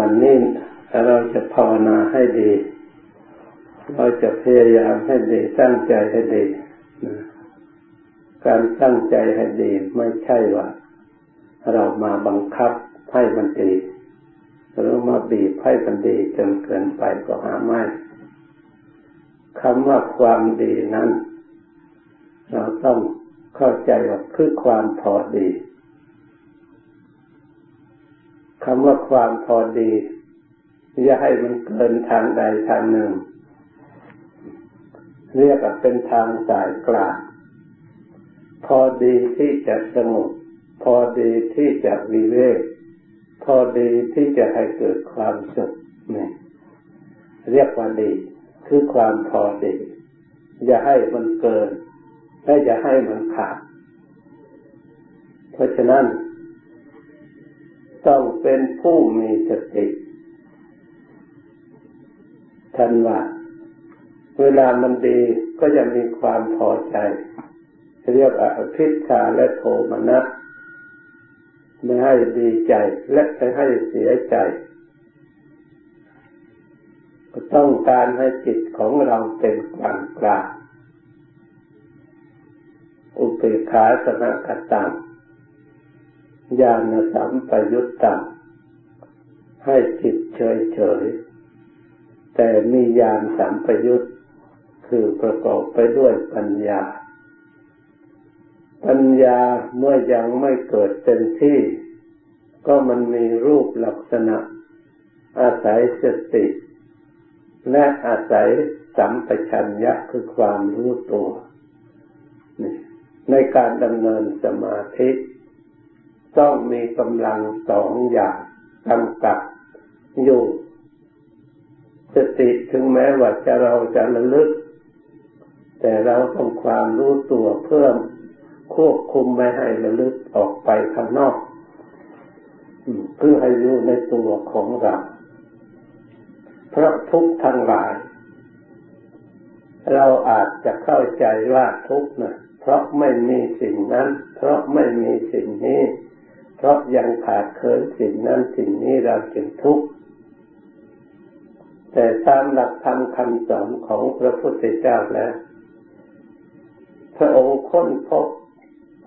วันนี้เราจะภาวนาให้ดี เราจะพยายามให้ดี ตั้งใจให้ดี การตั้งใจให้ดีไม่ใช่ว่า เรามาบังคับให้มันดีหรือมาบีบให้มันดีจนเกินไปก็หาไม่คำว่าความดีนั้น เราต้องเข้าใจว่าคือความพอดี คำว่าความพอดี อย่าให้มันเกินทางใดทางหนึ่ง เรียกว่าเป็นทางสายกลางพอดีที่จะสงบพอดีที่จะวิเวกพอดีที่จะให้เกิดความสุขนี่เรียกว่าดี คือความพอดี อย่าให้มันเกินและอย่าให้มันขาด เพราะฉะนั้น ต้องเป็นผู้มีสติทันว่าเวลามันดีก็จะมีความพอใจเรียกอภิชาและโทมนัสไม่ให้ดีใจและไม่ให้เสียใจ ก็ต้องการให้จิตของเราเป็นกลางกลางอุเบกขาสนกตัง ญาณสัมปยุตตังให้จิตเฉยเฉยแต่มีญาณสัมปยุตคือประกอบไปด้วยปัญญา ปัญญาเมื่อยังไม่เกิดเต็มที่ ก็มันมีรูปลักษณะ อาศัยสติ และอาศัยสัมปชัญญะคือความรู้ตัว ในการดำเนินสมาธิ ต้องมีกำลังสองอย่างกำกับอยู่สติถึงแม้ว่าจะเราจะระลึก แต่เราต้องความรู้ตัวเพิ่มควบคุมไม่ให้ระลึกออกไปข้างนอกเพื่อให้อยู่ในตัวของเราเพราะทุกทั้งหลาย เราอาจจะเข้าใจว่าทุกนะเพราะไม่มีสิ่งนั้น เพราะไม่มีสิ่งนี้ เพราะยังขาดเคินสิ่งนั้นสิ่งนี้เราจึงทุกข์แต่ตามหลักธรรมคำสอนของพระพุทธเจ้าแล้วพระองค์ค้นพบ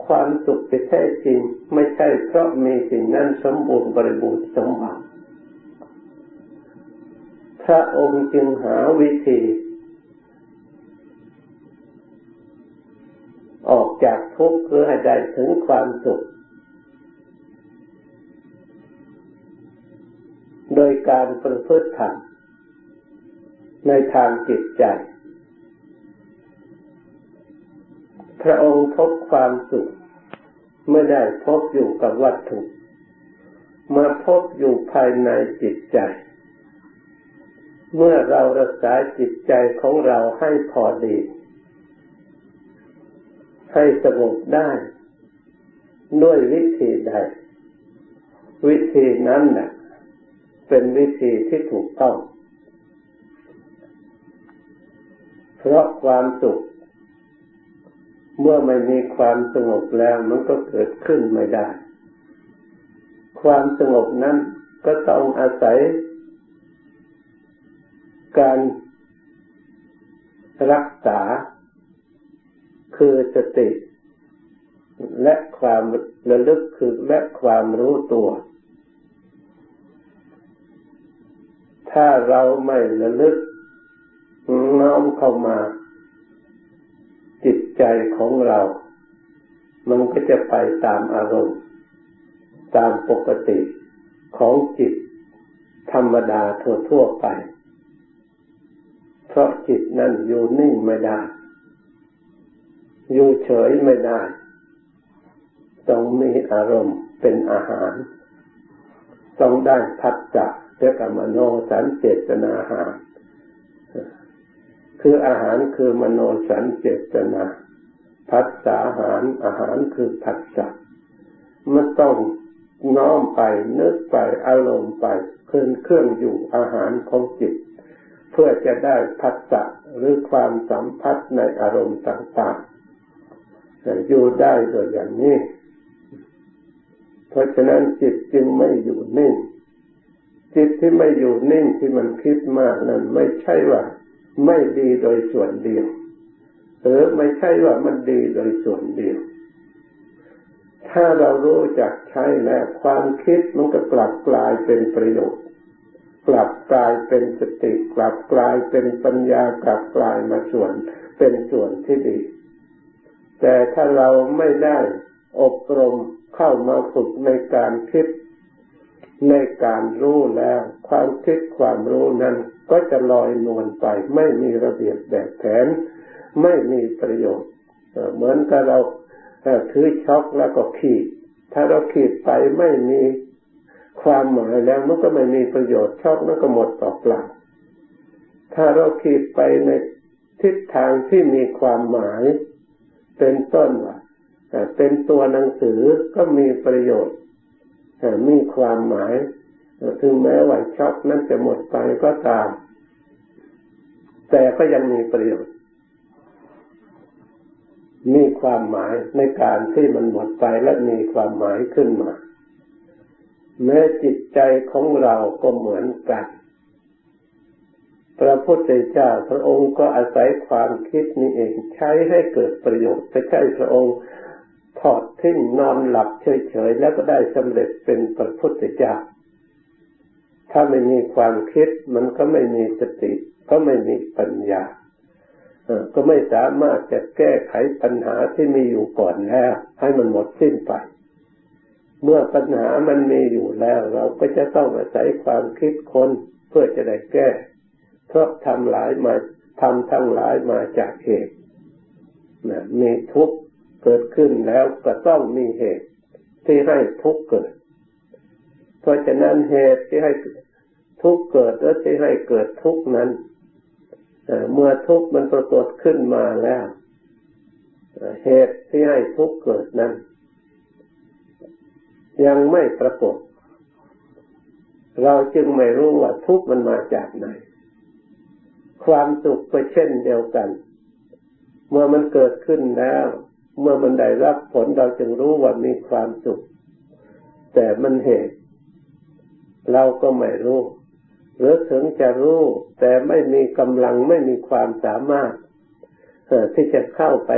ความสุขที่แท้จริง ไม่ใช่เพราะมีสิ่งนั้นสมบูรณ์บริบูรณ์สมบัติพระองค์จึงหาวิธี ออกจากทุกข์เพื่อให้ได้ถึงความสุข โดยการประพฤติธรรมในทางจิตใจ พระองค์พบความสุขไม่ได้พบอยู่กับวัตถุ มาพบอยู่ภายในจิตใจ เมื่อเรารักษาจิตใจของเราให้พอดี ให้สงบได้ ด้วยวิธีใด วิธีนั้นน่ะ เป็นวิธีที่ถูกต้อง เพราะความสุข เมื่อไม่มีความสงบแล้วมันก็เกิดขึ้นไม่ได้ ความสงบนั้นก็ต้องอาศัย การรักษา คือสติ และความระลึกคือและความรู้ตัว ถ้าเราไม่ระลึกน้อมเข้ามา จิตใจของเรา มันก็จะไปตามอารมณ์ ตามปกติของจิตธรรมดาทั่วๆไป เพราะจิตนั้นอยู่นิ่งไม่ได้ อยู่เฉยไม่ได้ ต้องมีอารมณ์เป็นอาหาร ต้องได้พัฒจะ เรียกมโนสันเจตนาหารคืออาหารคือมโนสัญเจตนาพัฒสาหารอาหารคือผัสสะมันต้องน้อมไปนึกไปอารมณ์ไปเคลื่อนเครื่องอยู่อาหารของจิต เพื่อจะได้พัฒสะหรือความสัมพัสในอารมณ์ต่างๆอยู่ได้โดยอย่างนี้ เพราะฉะนั้นจิตจึงไม่อยู่นิ่ง จิตที่ไม่อยู่นิ่งที่มันคิดมากนั้นไม่ใช่ว่าไม่ดีโดยส่วนเดียวหรือไม่ใช่ว่ามันดีโดยส่วนเดียว ถ้าเรารู้จักใช้แล้วความคิดมันก็กลับกลายเป็นประโยชน์ กลับกลายเป็นสติ กลับกลายเป็นปัญญากลับกลายมาส่วนเป็นส่วนที่ดี แต่ถ้าเราไม่ได้อบรมเข้ามาฝึกในการคิด ในการรู้แล้ว ความคิดความรู้นั้นก็จะลอยนวลไป ไม่มีระเบียบแบบแผน ไม่มีประโยชน์ เหมือนกับเราถือช็อกแล้วก็ขีด ถ้าเราขีดไปไม่มีความหมายแล้วมันก็ไม่มีประโยชน์ช็อกนั้นก็หมดต่อเปล่าถ้าเราขีดไปในทิศทางที่มีความหมาย เป็นต้นว่าเป็นตัวหนังสือก็มีประโยชน์ มีความหมาย ถึงแม้ว่าช็อกนั้นจะหมดไปก็ตาม แต่ก็ยังมีประโยชน์ มีความหมายในการที่มันหมดไปและมีความหมายขึ้นมา แม้จิตใจของเราก็เหมือนกัน พระพุทธเจ้าพระองค์ก็อาศัยความคิดนี้เองใช้ให้เกิดประโยชน์ไม่ใช่พระองค์ทอด ทิ้งนอนหลับเฉยๆแล้วก็ได้สำเร็จเป็นพระพุทธเจ้า ถ้าไม่มีความคิดมันก็ไม่มีสติ ก็ไม่มีปัญญาก็ไม่สามารถจะแก้ไขปัญหาที่มีอยู่ก่อนแล้ว ให้มันหมดสิ้นไป เมื่อปัญหามันมีอยู่แล้ว เราก็จะต้องอาศัยความคิดคนเพื่อจะได้แก้ เพราะทำหลายมาทำทั้งหลายมาจากเหตุมีทุกข์ เกิดขึ้นแล้วก็ต้องมีเหตุที่ให้ทุกข์เกิด เพราะฉะนั้นเหตุที่ให้ทุกข์เกิดและที่ให้เกิดทุกข์นั้นเมื่อทุกข์มันปรากฏขึ้นมาแล้ว เหตุที่ให้ทุกข์เกิดนั้น ยังไม่ปรากฏ เราจึงไม่รู้ว่าทุกข์มันมาจากไหน ความสุขก็เช่นเดียวกัน เมื่อมันเกิดขึ้นแล้ว เมื่อมันได้รับผลเราจึงรู้ว่ามีความสุข แต่มันเหตุ เราก็ไม่รู้ หรือถึงจะรู้ แต่ไม่มีกำลังไม่มีความสามารถที่จะเข้าไป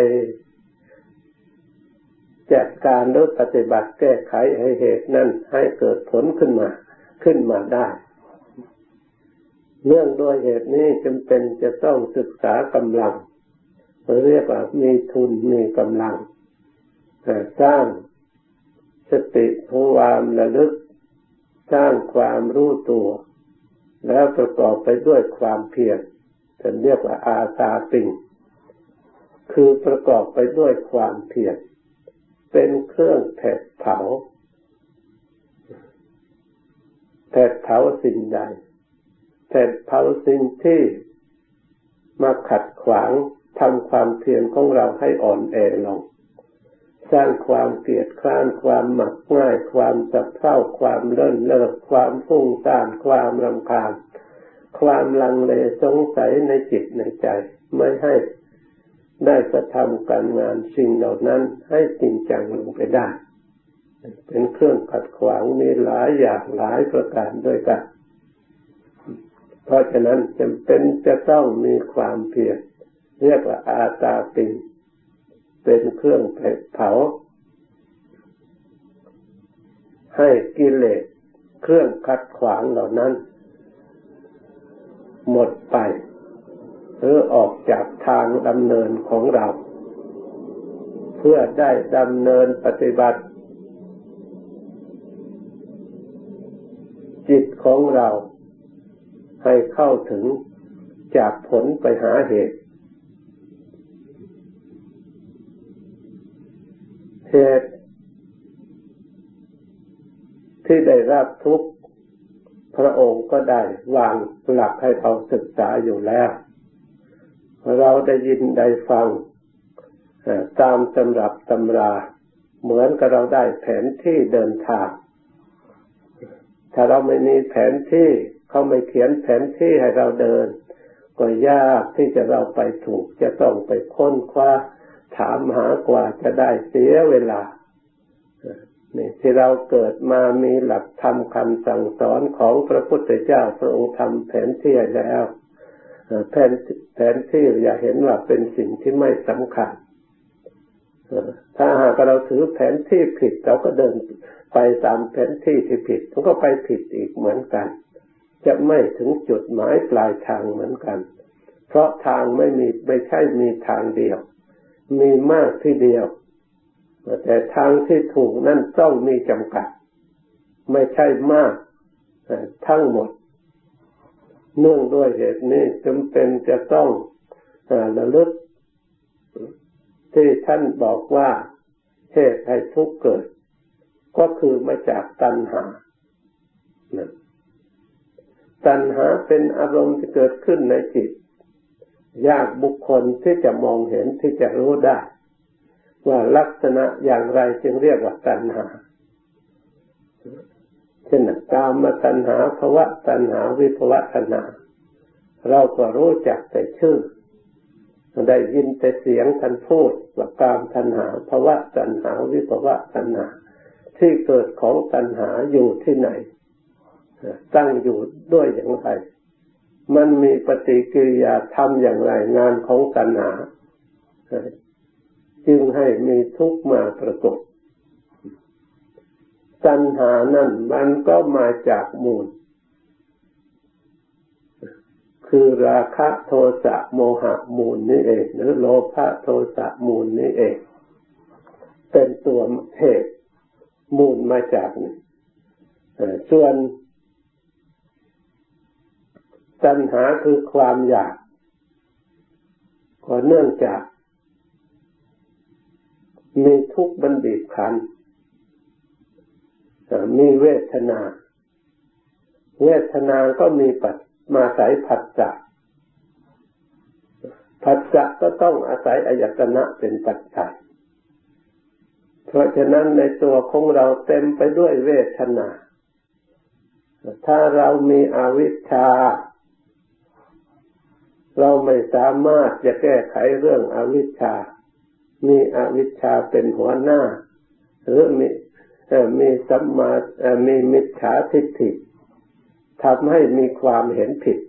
จัดการหรือปฏิบัติแก้ไขให้เหตุนั้นให้เกิดผลขึ้นมาขึ้นมาได้เนื่องโดยเหตุนี้จำเป็นจะต้องศึกษากำลัง เรียกว่ามีทุนมีกำลังสร้างสติความระลึก สร้างความรู้ตัว แล้วประกอบไปด้วยความเพียรจะเรียกว่าอาตาปิงคือประกอบไปด้วยความเพียรเป็นเครื่องแผดเผาแผดเผาสิ่งใดแผดเผาสิ่งที่มาขัดขวาง ทำความเพียรของเราให้อ่อนแอลง สร้างความเกลียดคร้านความหมักง่าย ความสับเท่าความเลิ่นเลิก ความฟุ้งซ่านความรำคาญ ความลังเลสงสัยในจิตในใจ ไม่ให้ได้กระทำการงานสิ่งเหล่านั้นให้จริงจังลงไปได้ เป็นเครื่องขัดขวางมีหลายอย่างหลายประการด้วยกัน เพราะฉะนั้นจำเป็นจะต้องมีความเพียร เรียกว่าอาตาปิเป็นเครื่องเผา ให้กิเลสเครื่องคัดขวางเหล่านั้น หมดไป หรือออกจากทางดำเนินของเรา เพื่อได้ดำเนินปฏิบัติ จิตของเราให้เข้าถึงจากผลไปหาเหตุ เหตุที่ได้รับทุกข์พระองค์ก็ได้วางหลักให้เราศึกษาอยู่แล้ว เราได้ยินได้ฟังตามตำรับตำรา เหมือนกับเราได้แผนที่เดินทาง ถ้าเราไม่มีแผนที่เขาไม่เขียนแผนที่ให้เราเดิน ก็ยากที่จะเราไปถูกจะต้องไปค้นคว้า ถามหากว่าจะได้เสียเวลานี่ที่เราเกิดมามีหลักธรรมคำสั่งสอนของพระพุทธเจ้าพระองค์ทำแผนที่แล้วแผนแผนที่อย่าเห็นว่าเป็นสิ่งที่ไม่สำคัญถ้าหากเราถือแผนที่ผิดเราก็เดินไปตามแผนที่ที่ผิดมันก็ไปผิดอีกเหมือนกัน จะไม่ถึงจุดหมายปลายทางเหมือนกัน เพราะทางไม่มีไม่ใช่มีทางเดียว มีมากที่เดียว แต่ทางที่ถูกนั่นต้องมีจำกัด ไม่ใช่มากทั้งหมด เนื่องด้วยเหตุนี้จำเป็นจะต้องระลึก ที่ท่านบอกว่าเหตุให้ทุกข์เกิด ก็คือมาจากตัณหาตัณหาเป็นอารมณ์ที่เกิดขึ้นในจิต ยากบุคคลที่จะมองเห็นที่จะรู้ได้ ว่าลักษณะอย่างไรจึงเรียกว่าตัณหาเช่นกามตัณหาภวะตัณหาวิภวะตัณหา เราก็รู้จักแต่ชื่อ ได้ยินแต่เสียงท่านพูดว่ากามตัณหาภาวะตัณหาวิภวะตัณหา ที่เกิดของตัณหาอยู่ที่ไหน ตั้งอยู่ด้วยอย่างไร มันมีปฏิกิริยาทำอย่างไรงานของตัณหาจึงให้มีทุกข์มาประกบตัณหานั่นมันก็มาจากมูล คือราคะโทสะโมหะมูลนี่เอง หรือโลภะโทสะมูลนี่เอง เป็นตัวเหตุมูลมาจากนี่ส่วน ตัณหาคือความอยากก็เนื่องจาก มีทุกข์บันบีบคันมีเวทนา เวทนาก็มีปัจมาอาศัยผัสสะผัสสะก็ต้องอาศัยอายตนะเป็นปัจจัย เพราะฉะนั้นในตัวของเราเต็มไปด้วยเวทนา ถ้าเรามีอวิชชา เราไม่สามารถจะแก้ไขเรื่องอวิชชา มีอวิชชาเป็นหัวหน้า หรือมีมีสัมมามีมิจฉาทิฏฐิทำให้มีความเห็นผิด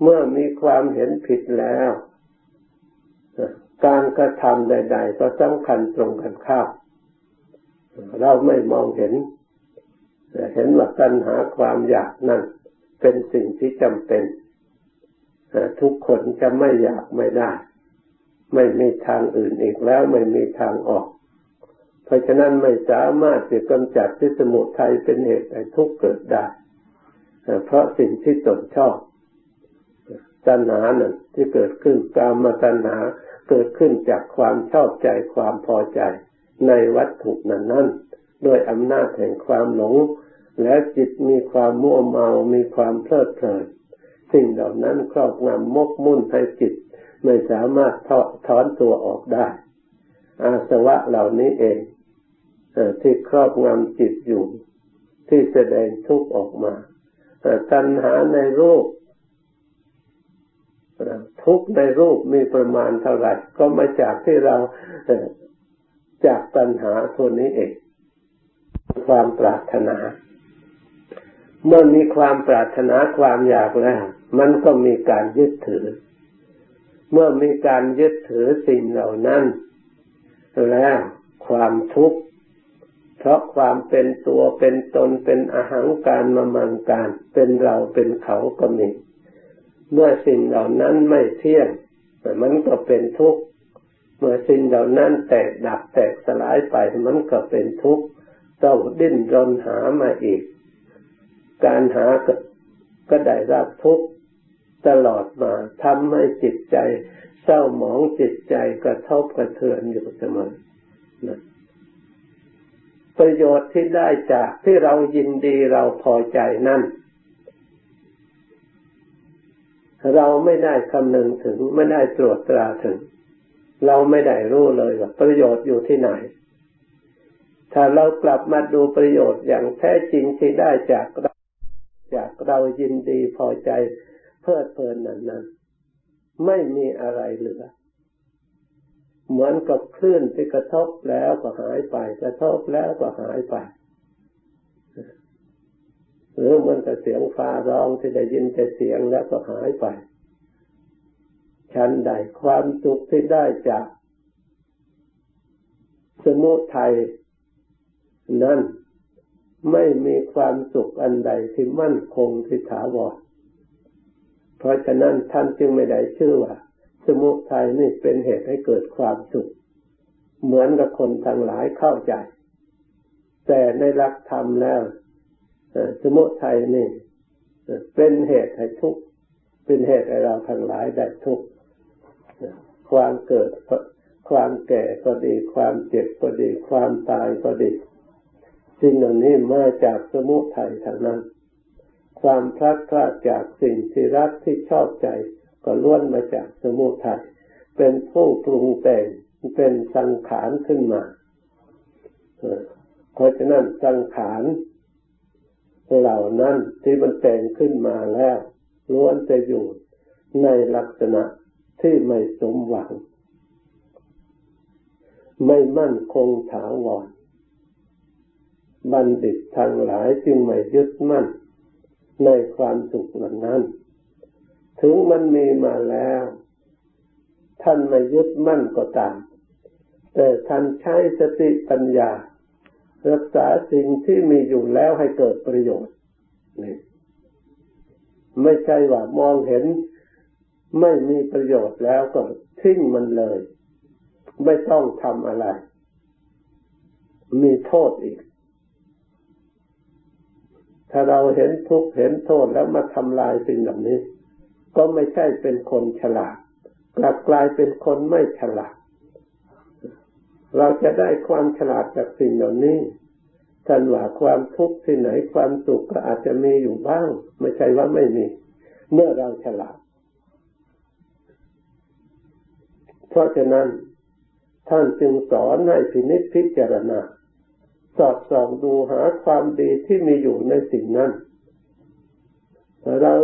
เมื่อมีความเห็นผิดแล้ว การกระทำใด ๆ ก็สำคัญตรงกันข้ามเราไม่มองเห็น เห็นว่าปัญหาความอยากนั่นเป็นสิ่งที่จำเป็น ทุกคนจะไม่อยากไม่ได้ ไม่มีทางอื่นอีกแล้วไม่มีทางออก เพราะฉะนั้นไม่สามารถจะกำจัดที่สมุทัยเป็นเหตุให้ทุกข์เกิดได้เพราะสิ่งที่ตนชอบตัณหานั่นที่เกิดขึ้นกามตัณหาเกิดขึ้นจากความชอบใจความพอใจ ในวัตถุนั้นนั้นด้วยอำนาจแห่งความหลง และจิตมีความมัวเมา มีความเพลิดเพลิน สิ่งเหล่านั้นครอบงำมกมุ่นให้จิต ไม่สามารถถอนตัวออกได้ อาสวะเหล่านี้เองที่ครอบงำจิตอยู่ ที่แสดงทุกข์ออกมาตัณหาในรูปทุกในรูปมีประมาณเท่าไหร่ก็มาจากที่เราจากตัณหาตัวนี้เอง ความปรารถนา เมื่อมีความปรารถนาความอยากแล้ว มันก็มีการยึดถือ เมื่อมีการยึดถือสิ่งเหล่านั้น แล้วความทุกข์เพราะความเป็นตัวเป็นตนเป็นอาหารการมามังการ เป็นเราเป็นเขาก็มี เมื่อสิ่งเหล่านั้นไม่เที่ยงมันก็เป็นทุกข์เมื่อสิ่งเหล่านั้นแตกดับแตกสลายไปมันก็เป็นทุกข์ต้องดิ้นรนหามาอีก การหาก็ก็ได้รับทุกข์ตลอดมาทำให้จิตใจ เศร้าหมองจิตใจกระทบกระเทือนอยู่เสมอนะประโยชน์ที่ได้จากที่เรายินดีเราพอใจนั่น เราไม่ได้คำนึงถึงไม่ได้ตรวจตราถึง เราไม่ได้รู้เลยว่าประโยชน์อยู่ที่ไหน ถ้าเรากลับมาดูประโยชน์อย่างแท้จริงที่ได้จาก เรายินดีพอใจเพลิดเพลินนั้นนั้นไม่มีอะไรเหลือ เหมือนกับคลื่นที่กระทบแล้วก็หายไป กระทบแล้วก็หายไปหรือเหมือนกับเสียงฟ้าร้องที่ได้ยินแต่เสียงแล้วก็หายไป ชั้นใดความสุขที่ได้จากสมุทัยนั้น ไม่มีความสุขอันใดที่มั่นคงที่ถาวร เพราะฉะนั้นท่านจึงไม่ได้ชื่อว่า สมุทัยนี่เป็นเหตุให้เกิดความสุข เหมือนกับคนทั้งหลายเข้าใจ แต่ในหลักธรรมแล้วสมุทัยนี่เป็นเหตุให้ทุกข์เป็นเหตุให้เราทั้งหลายได้ทุกข์ความเกิดความแก่ก็ดี ความเจ็บก็ดี ความตายก็ดี สิ่งเหล่านี้มาจากสมุทัยทางนั้น ความพลัดพรากจากสิ่งที่รักที่ชอบใจ ก็ล้วนมาจากสมุทัยเป็นผู้ปรุงแต่งเป็นสังขารขึ้นมาเพราะฉะนั้นสังขารเหล่านั้นที่มันแต่งขึ้นมาแล้วล้วนจะอยู่ในลักษณะที่ไม่สมหวัง ไม่มั่นคงถาวร บัณฑิตทั้งหลายจึงไม่ยึดมั่นในความสุขนั้นนั้น ถึงมันมีมาแล้ว ท่านไม่ยึดมั่นก็ตาม แต่ท่านใช้สติปัญญา รักษาสิ่งที่มีอยู่แล้วให้เกิดประโยชน์นี่ไม่ใช่ว่ามองเห็นไม่มีประโยชน์แล้วก็ทิ้งมันเลย ไม่ต้องทำอะไร มีโทษอีก ถ้าเราเห็นทุกข์เห็นโทษแล้วมาทำลายสิ่งเหล่านี้ ก็ไม่ใช่เป็นคนฉลาดกลับกลายเป็นคนไม่ฉลาด เราจะได้ความฉลาดจากสิ่งเหล่านี้ท่านว่าความทุกข์ที่ไหนความสุขก็อาจจะมีอยู่บ้าง ไม่ใช่ว่าไม่มี เมื่อเราฉลาด เพราะฉะนั้นท่านจึงสอนให้พินิจพิจารณา สอดส่องดูหาความดีที่มีอยู่ในสิ่งนั้น เรา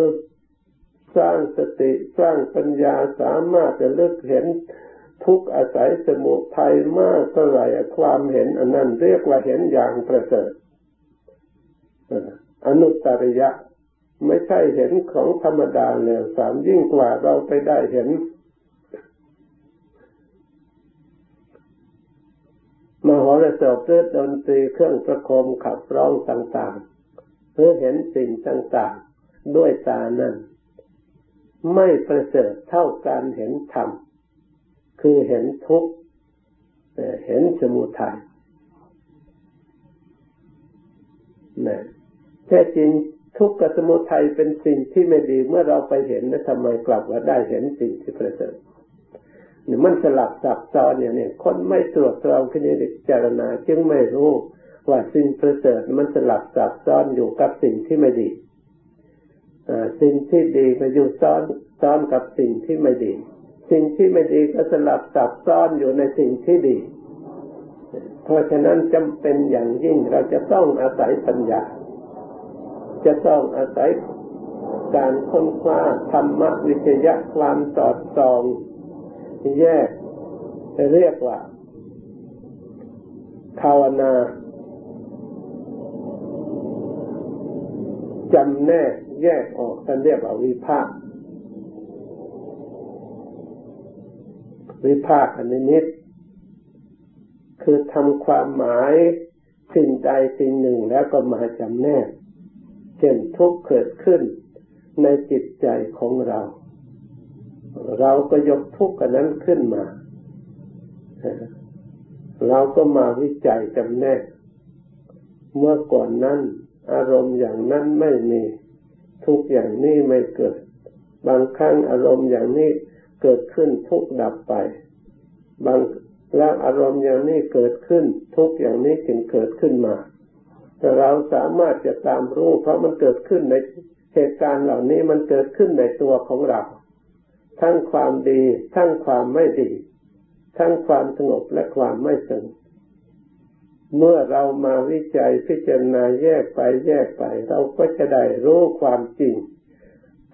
สร้างสติสร้างปัญญาสามารถจะเลือกเห็นทุกอาศัยสมุทัยมากเท่าไหร่ความเห็นอันนั้นเรียกว่าเห็นอย่างประเสริฐอนุตตริยะ ไม่ใช่เห็นของธรรมดาเลยสามยิ่งกว่าเราไปได้เห็น มโหรสพเรื่องดนตรีเครื่องประโคมขับร้องต่างๆเพื่อเห็นสิ่งต่างๆ ด้วยตานั้น ไม่ประเสริฐเท่าการเห็นธรรม คือเห็นทุกข์เห็นสมุทัยนะแท้จริงทุกข์กับสมุทัยเป็นสิ่งที่ไม่ดีเมื่อเราไปเห็นนะทำไมกลับว่าได้เห็นสิ่งที่ประเสริฐ มันสลับซับซ้อนเนี่ยเนี่ยคนไม่ตรวจตรองคณิตจารณา จึงไม่รู้ว่าสิ่งประเสริฐมันสลับซับซ้อนอยู่กับสิ่งที่ไม่ดีสิ่งที่ดีก็อยู่ซ้อนซ้อนกับสิ่งที่ไม่ดี สิ่งที่ไม่ดีก็สลับซับซ้อนอยู่ในสิ่งที่ดี เพราะฉะนั้นจำเป็นอย่างยิ่งเราจะต้องอาศัยปัญญา จะต้องอาศัยการค้นคว้าธรรมวิทยาความสอดส่อง ที่แยกจะเรียกว่า ภาวนาจำแนกแยกออกท่านเรียกว่าวิภาควิภาคอันนิดคือทำความหมายสิ่งใดสิ่งหนึ่งแล้วก็มาจำแนกเช่นทุกข์เกิดขึ้นในจิตใจของเรา เราก็ยกทุกข์นั้นขึ้นมา เราก็มาวิจัยจำแนก เมื่อก่อนนั้น อารมณ์อย่างนั้นไม่มี ทุกอย่างนี้ไม่เกิด บางครั้งอารมณ์อย่างนี้เกิดขึ้นทุกดับไป บางแล้วอารมณ์อย่างนี้เกิดขึ้น ทุกอย่างนี้จึงเกิดขึ้นมาแต่เราสามารถจะตามรู้ เพราะมันเกิดขึ้นในเหตุการณ์เหล่านี้มันเกิดขึ้นในตัวของเรา ทั้งความดี ทั้งความไม่ดี ทั้งความสงบและความไม่สงบเมื่อเรามาวิจัยพิจารณาแยกไปแยกไป เราก็จะได้รู้ความจริง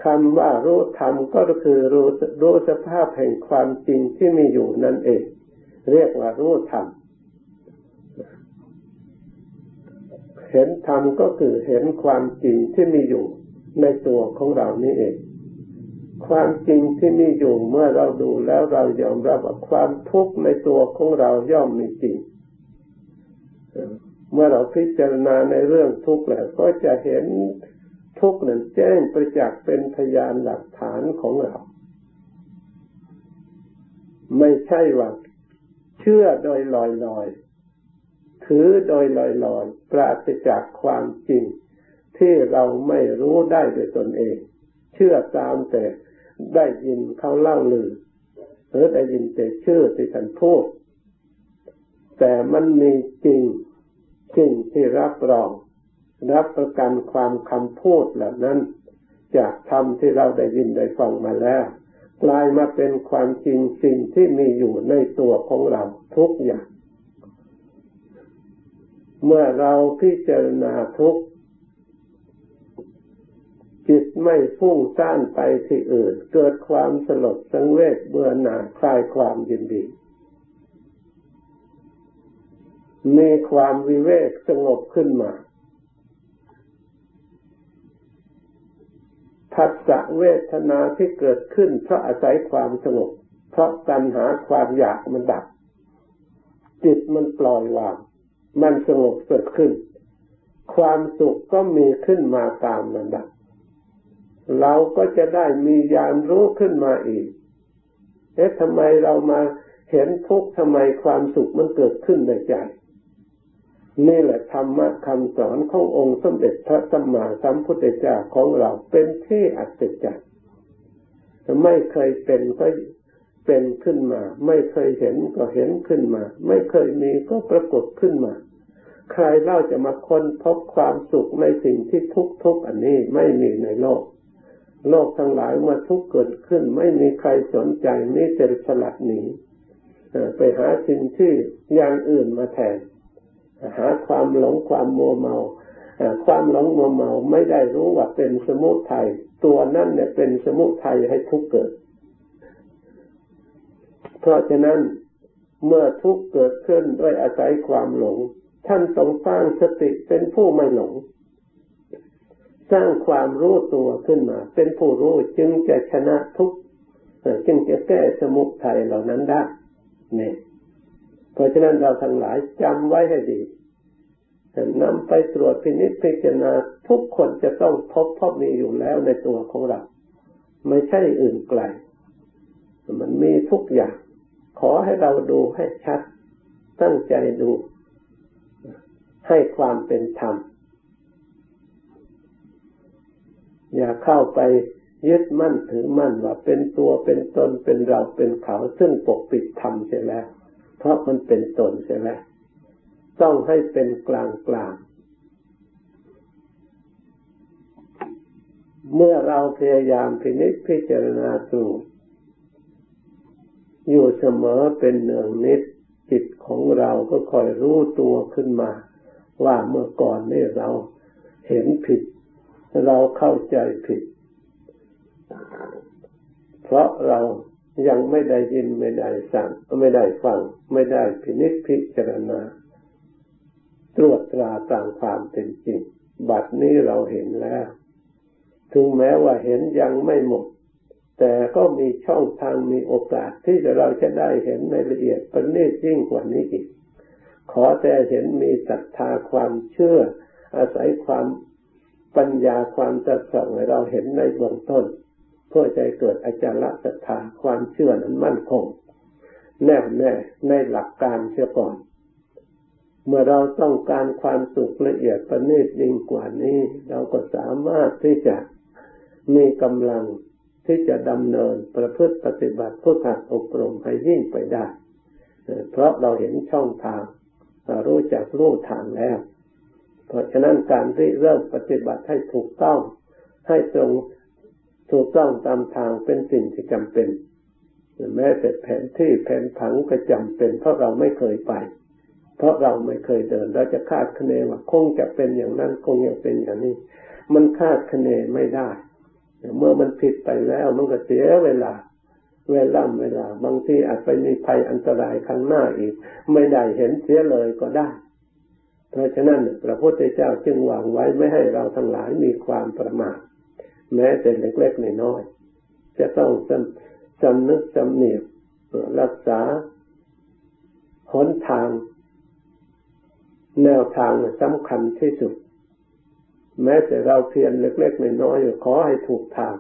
คำว่ารู้ธรรมก็คือรู้รู้สภาพแห่งความจริงที่มีอยู่นั่นเอง เรียกว่ารู้ธรรมเห็นธรรมก็คือเห็นความจริงที่มีอยู่ในตัวของเรานี่เอง ความจริงที่มีอยู่เมื่อเราดูแล้วเรายอมรับว่าความทุกข์ในตัวของเราย่อมมีจริง เมื่อเราพิจารณาในเรื่องทุกข์แล้วก็จะเห็นทุกข์นั้นแจ้งประจักษ์เป็นพยานหลักฐานของเรา ไม่ใช่ว่าเชื่อโดยลอยลอยถือโดยลอยลอยปราศจากความจริงที่เราไม่รู้ได้ด้วยตนเอง เชื่อตามแต่ ได้ยินเขาเล่าลือหรือได้ยินแต่ชื่อที่ท่านพูด แต่มันมีจริงจริงที่รับรอง รับประกันความคำพูดเหล่านั้น จากธรรมที่เราได้ยินได้ฟังมาแล้ว กลายมาเป็นความจริงสิ่งที่มีอยู่ในตัวของเราทุกอย่าง เมื่อเราพิจารณาทุก จิตไม่ฟุ้งซ่านไปที่อื่น เกิดความสลดสังเวชเบื่อหน่ายคลายความยินดี มีความวิเวกสงบขึ้นมาผัสสะเวทนาที่เกิดขึ้น เพราะอาศัยความสงบ เพราะตัณหาความอยากมันดับ จิตมันปล่อยวาง มันสงบเกิดขึ้น ความสุขก็มีขึ้นมาตามระดับ เราก็จะได้มีญาณรู้ขึ้นมาอีกเอ๊ะทำไมเรามาเห็นทุกข์ทำไมความสุขมันเกิดขึ้นในใจนี่แหละธรรมะคำสอนขององค์สมเด็จพระสัมมาสัมพุทธเจ้าของเราเป็นที่อัศจรรย์ไม่เคยเป็นก็เป็นขึ้นมา ไม่เคยเห็นก็เห็นขึ้นมา ไม่เคยมีก็ปรากฏขึ้นมา ใครเล่าจะมาค้นพบความสุขในสิ่งที่ทุกทุกอันนี้ไม่มีในโลก โลกทั้งหลายเมื่อทุกข์เกิดขึ้น ไม่มีใครสนใจไม่เต็สลัดหนีไปหาสิ่งที่อย่างอื่นมาแทน หาความหลงความมัวเมาความหลงมัวเมาไม่ได้รู้ว่าเป็นสมุทัยตัวนั่นเนี่ยเป็นสมุทัยให้ทุกข์เกิด เพราะฉะนั้นเมื่อทุกข์เกิดขึ้นด้วยอาศัยความหลง ท่านต้องสร้างสติเป็นผู้ไม่หลง สร้างความรู้ตัวขึ้นมา เป็นผู้รู้จึงจะชนะทุกจึงจะแก้สมุทัยเหล่านั้นได้เนี่ยเพราะฉะนั้นเราทั้งหลายจำไว้ให้ดีนำไปตรวจพินิจพิจารณาทุกคนจะต้องพบพบมีอยู่แล้วในตัวของเรา ไม่ใช่อื่นไกล มันมีทุกอย่าง ขอให้เราดูให้ชัด ตั้งใจดู ให้ความเป็นธรรม อย่าเข้าไปยึดมั่นถือมั่นว่าเป็นตัวเป็นตนเป็นเราเป็นเขาซึ่งปกปิดธรรมเสียแล้ว เพราะมันเป็นตนเสียแล้วต้องให้เป็นกลางกลางเมื่อเราพยายามพินิจพิจารณาดูอยู่เสมอเป็นเนืองนิดจิตของเราก็คอยรู้ตัวขึ้นมา ว่าเมื่อก่อนนี่เราเห็นผิด เราเข้าใจผิด เพราะเรายังไม่ได้ยินไม่ได้สั่งไม่ได้ฟัง ไม่ได้พินิจพิจารณา ตรวจตราตามความเป็นจริง บัดนี้เราเห็นแล้ว ถึงแม้ว่าเห็นยังไม่หมด แต่ก็มีช่องทางมีโอกาสที่เราจะได้เห็นในละเอียดประณีตยิ่งกว่านี้อีก ขอแต่เห็นมีศรัทธาความเชื่อ อาศัยความ ปัญญาความตรัสส่องให้เราเห็นในเบื้องต้น เพื่อใจเกิดอาจารย์ศรัทธาความเชื่อนั้นมั่นคง แน่แน่ในหลักการเสียก่อน เมื่อเราต้องการความสุขละเอียดประณีตยิ่งกว่านี้ เราก็สามารถที่จะมีกำลังที่จะดำเนินประพฤติปฏิบัติผู้ถักอบรมให้ยิ่งไปได้ เพราะเราเห็นช่องทางรู้จักรู้ทางแล้ว เพราะฉะนั้นการที่เริ่มปฏิบัติให้ถูกต้องให้ตรงถูกต้องตามทางเป็นสิ่งที่จำเป็นแม้แต่แผนที่แผนผังก็จำเป็น เพราะเราไม่เคยไป เพราะเราไม่เคยเดิน เราจะคาดคะเนว่าคงจะเป็นอย่างนั้นคงจะเป็นอย่างนี้ มันคาดคะเนไม่ได้เมื่อมันผิดไปแล้วมันก็เสียเวลา เวลาเวลา บางทีอาจไปมีภัยอันตรายข้างหน้าอีก ไม่ได้เห็นเสียเลยก็ได้ เพราะฉะนั้นพระพุทธเจ้าจึงวางไว้ไม่ให้เราทั้งหลายมีความประมาทแม้แต่เล็กๆน้อยๆจะต้องสำนึกสำเนียกรักษาหนทาง แนวทางสำคัญที่สุด แม้แต่เราเพียรเล็กๆน้อยๆขอให้ถูกทาง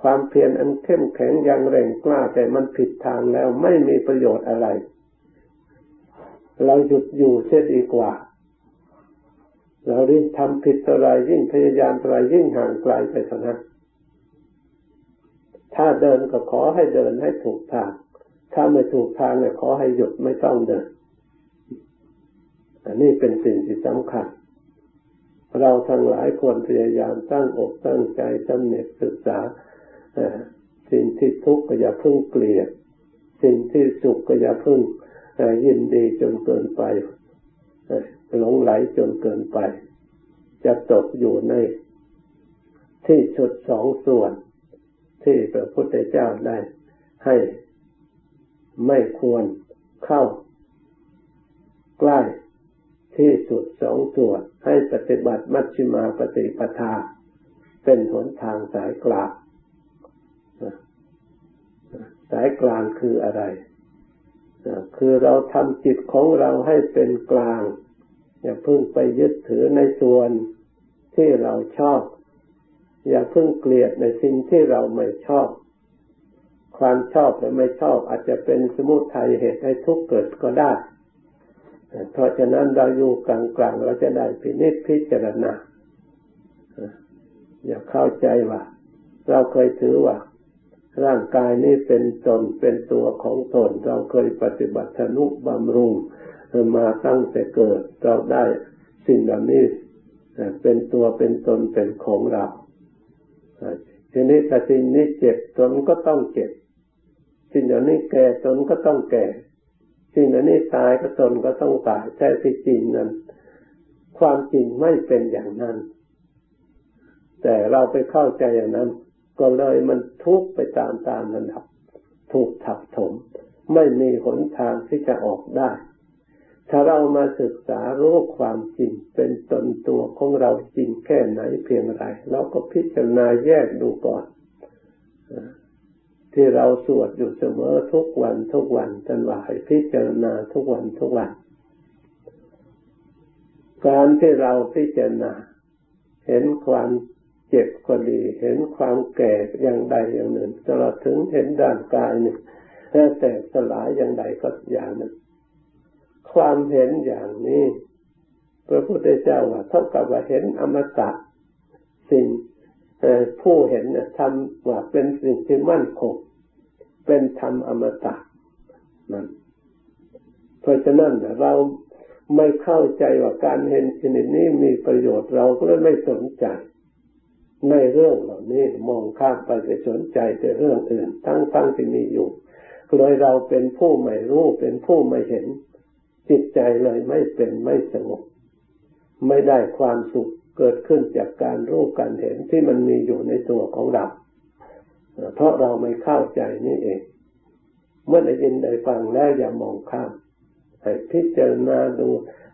ความเพียรอันเข้มแข็งยังแรงกล้าแต่มันผิดทางแล้วไม่มีประโยชน์อะไร เราหยุดอยู่เสียดีกว่า เราริ่งทำผิดอะไรยิ่งพยายามอะไรยิ่งห่างไกลไปเท่านั้นถ้าเดินก็ขอให้เดินให้ถูกทาง ถ้าไม่ถูกทางเนี่ยขอให้หยุดไม่ต้องเดิน อันนี้เป็นสิ่งที่สำคัญ เราทั้งหลายควรพยายามตั้งอกตั้งใจจำเน็ตศึกษาสิ่งที่ทุกข์ก็อย่าเพึ่งเกลียด สิ่งที่สุขก็อย่าเพึ่งยินดีจนเกินไป หลงไหลจนเกินไป จะตกอยู่ในที่ชุดสองส่วน ที่พระพุทธเจ้าได้ให้ไม่ควรเข้า ใกล้ที่สุดสองส่วนให้ปฏิบัติมัชฌิมาปฏิปทา เป็นหนทางสายกลางสายกลางคืออะไร คือเราทำจิตของเราให้เป็นกลาง อย่าเพิ่งไปยึดถือในส่วนที่เราชอบ อย่าเพิ่งเกลียดในสิ่งที่เราไม่ชอบ ความชอบและไม่ชอบอาจจะเป็นสมุทัยเหตุให้ทุกข์เกิดก็ได้ เพราะฉะนั้นเราอยู่กลางๆเราจะได้พินิจพิจารณาอย่าเข้าใจว่า เราเคยถือว่า ร่างกายนี้เป็นตนเป็นตัวของตน เราเคยปฏิบัติธนุบำรุง มาตั้งแต่เกิดเราได้สิ่งเหล่านี้เป็นตัวเป็นตนเป็นของเราทีนี้ถ้าสิ่งนี้เจ็บตนก็ต้องเจ็บสิ่งเหล่านี้แก่ตนก็ต้องแก่ สิ่งเหล่านี้ตายก็ตนก็ต้องตายแต่ที่จริงนั้น ความจริงไม่เป็นอย่างนั้น แต่เราไปเข้าใจอย่างนั้น ก็เลยมันทุกข์ไปตามตามระดับถูกถักถม ไม่มีหนทางที่จะออกได้ ถ้าเรามาศึกษารู้ความจริงเป็นตนตัวของเราจริงแค่ไหนเพียงไรเราก็พิจารณาแยกดูก่อน ที่เราสวดอยู่เสมอทุกวันทุกวันจนว่าให้พิจารณาทุกวันทุกวัน การที่เราพิจารณา เห็นความเจ็บก็ดีเห็นความแก่อย่างใดอย่างหนึ่งตลอดถึงเห็นด้านกายหนึ่งแต่สลายอย่างใดก็อย่างหนึ่ง ความเห็นอย่างนี้ พระพุทธเจ้าว่าเท่ากับว่าเห็นอมตะสิ่งผู้เห็นทำว่าเป็นสิ่งที่มั่นคงเป็นธรรมอมตะนั่นเพราะฉะนั้นเราไม่เข้าใจว่าการเห็นชนิดนี้มีประโยชน์เราก็เลยไม่สนใจ ในเรื่องเหล่านี้มองข้ามไปไปสนใจแต่เรื่องอื่น ทั้งๆที่มีอยู่เลยเราเป็นผู้ไม่รู้เป็นผู้ไม่เห็น จิตใจเลยไม่เป็นไม่สงบ ไม่ได้ความสุขเกิดขึ้นจากการรู้การเห็นที่มันมีอยู่ในตัวของเรา เพราะเราไม่เข้าใจนี่เอง เมื่อได้ยินได้ฟังแล้วอย่ามองข้ามให้พิจารณาดู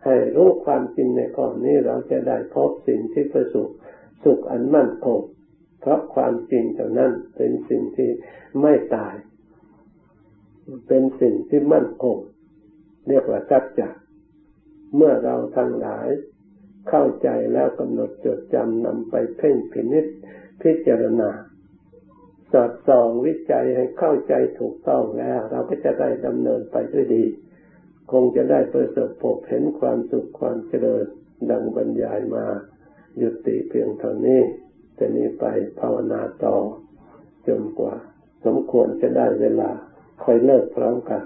ให้รู้ความจริงในข้อนี้เราจะได้พบสิ่งที่ประสุขสุขอันมั่นคงเพราะความจริงเท่านั้นเป็นสิ่งที่ไม่ตาย เป็นสิ่งที่มั่นคง เรียกว่าสัจจะเมื่อเราทั้งหลายเข้าใจแล้วกำหนดจดจำนำไปเพ่งพินิจพิจารณาสอดส่องวิจัยให้เข้าใจถูกต้องแล้ว เราก็จะได้ดำเนินไปด้วยดี คงจะได้ประสบพบเห็นความสุขความเจริญดังบรรยายมายุติเพียงเท่านี้จะนี้ไปภาวนาต่อ จนกว่า สมควรจะได้เวลาคอยเลิกพร้อมกัน